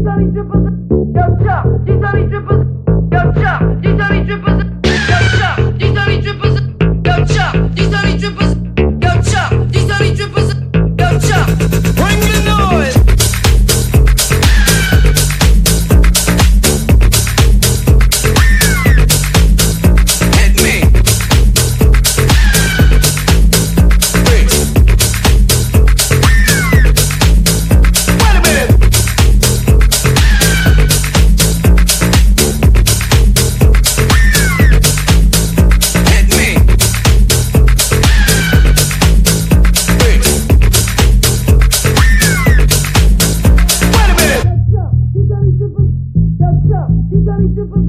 Me triple Z. Yo, me triple Z. Bobby Triple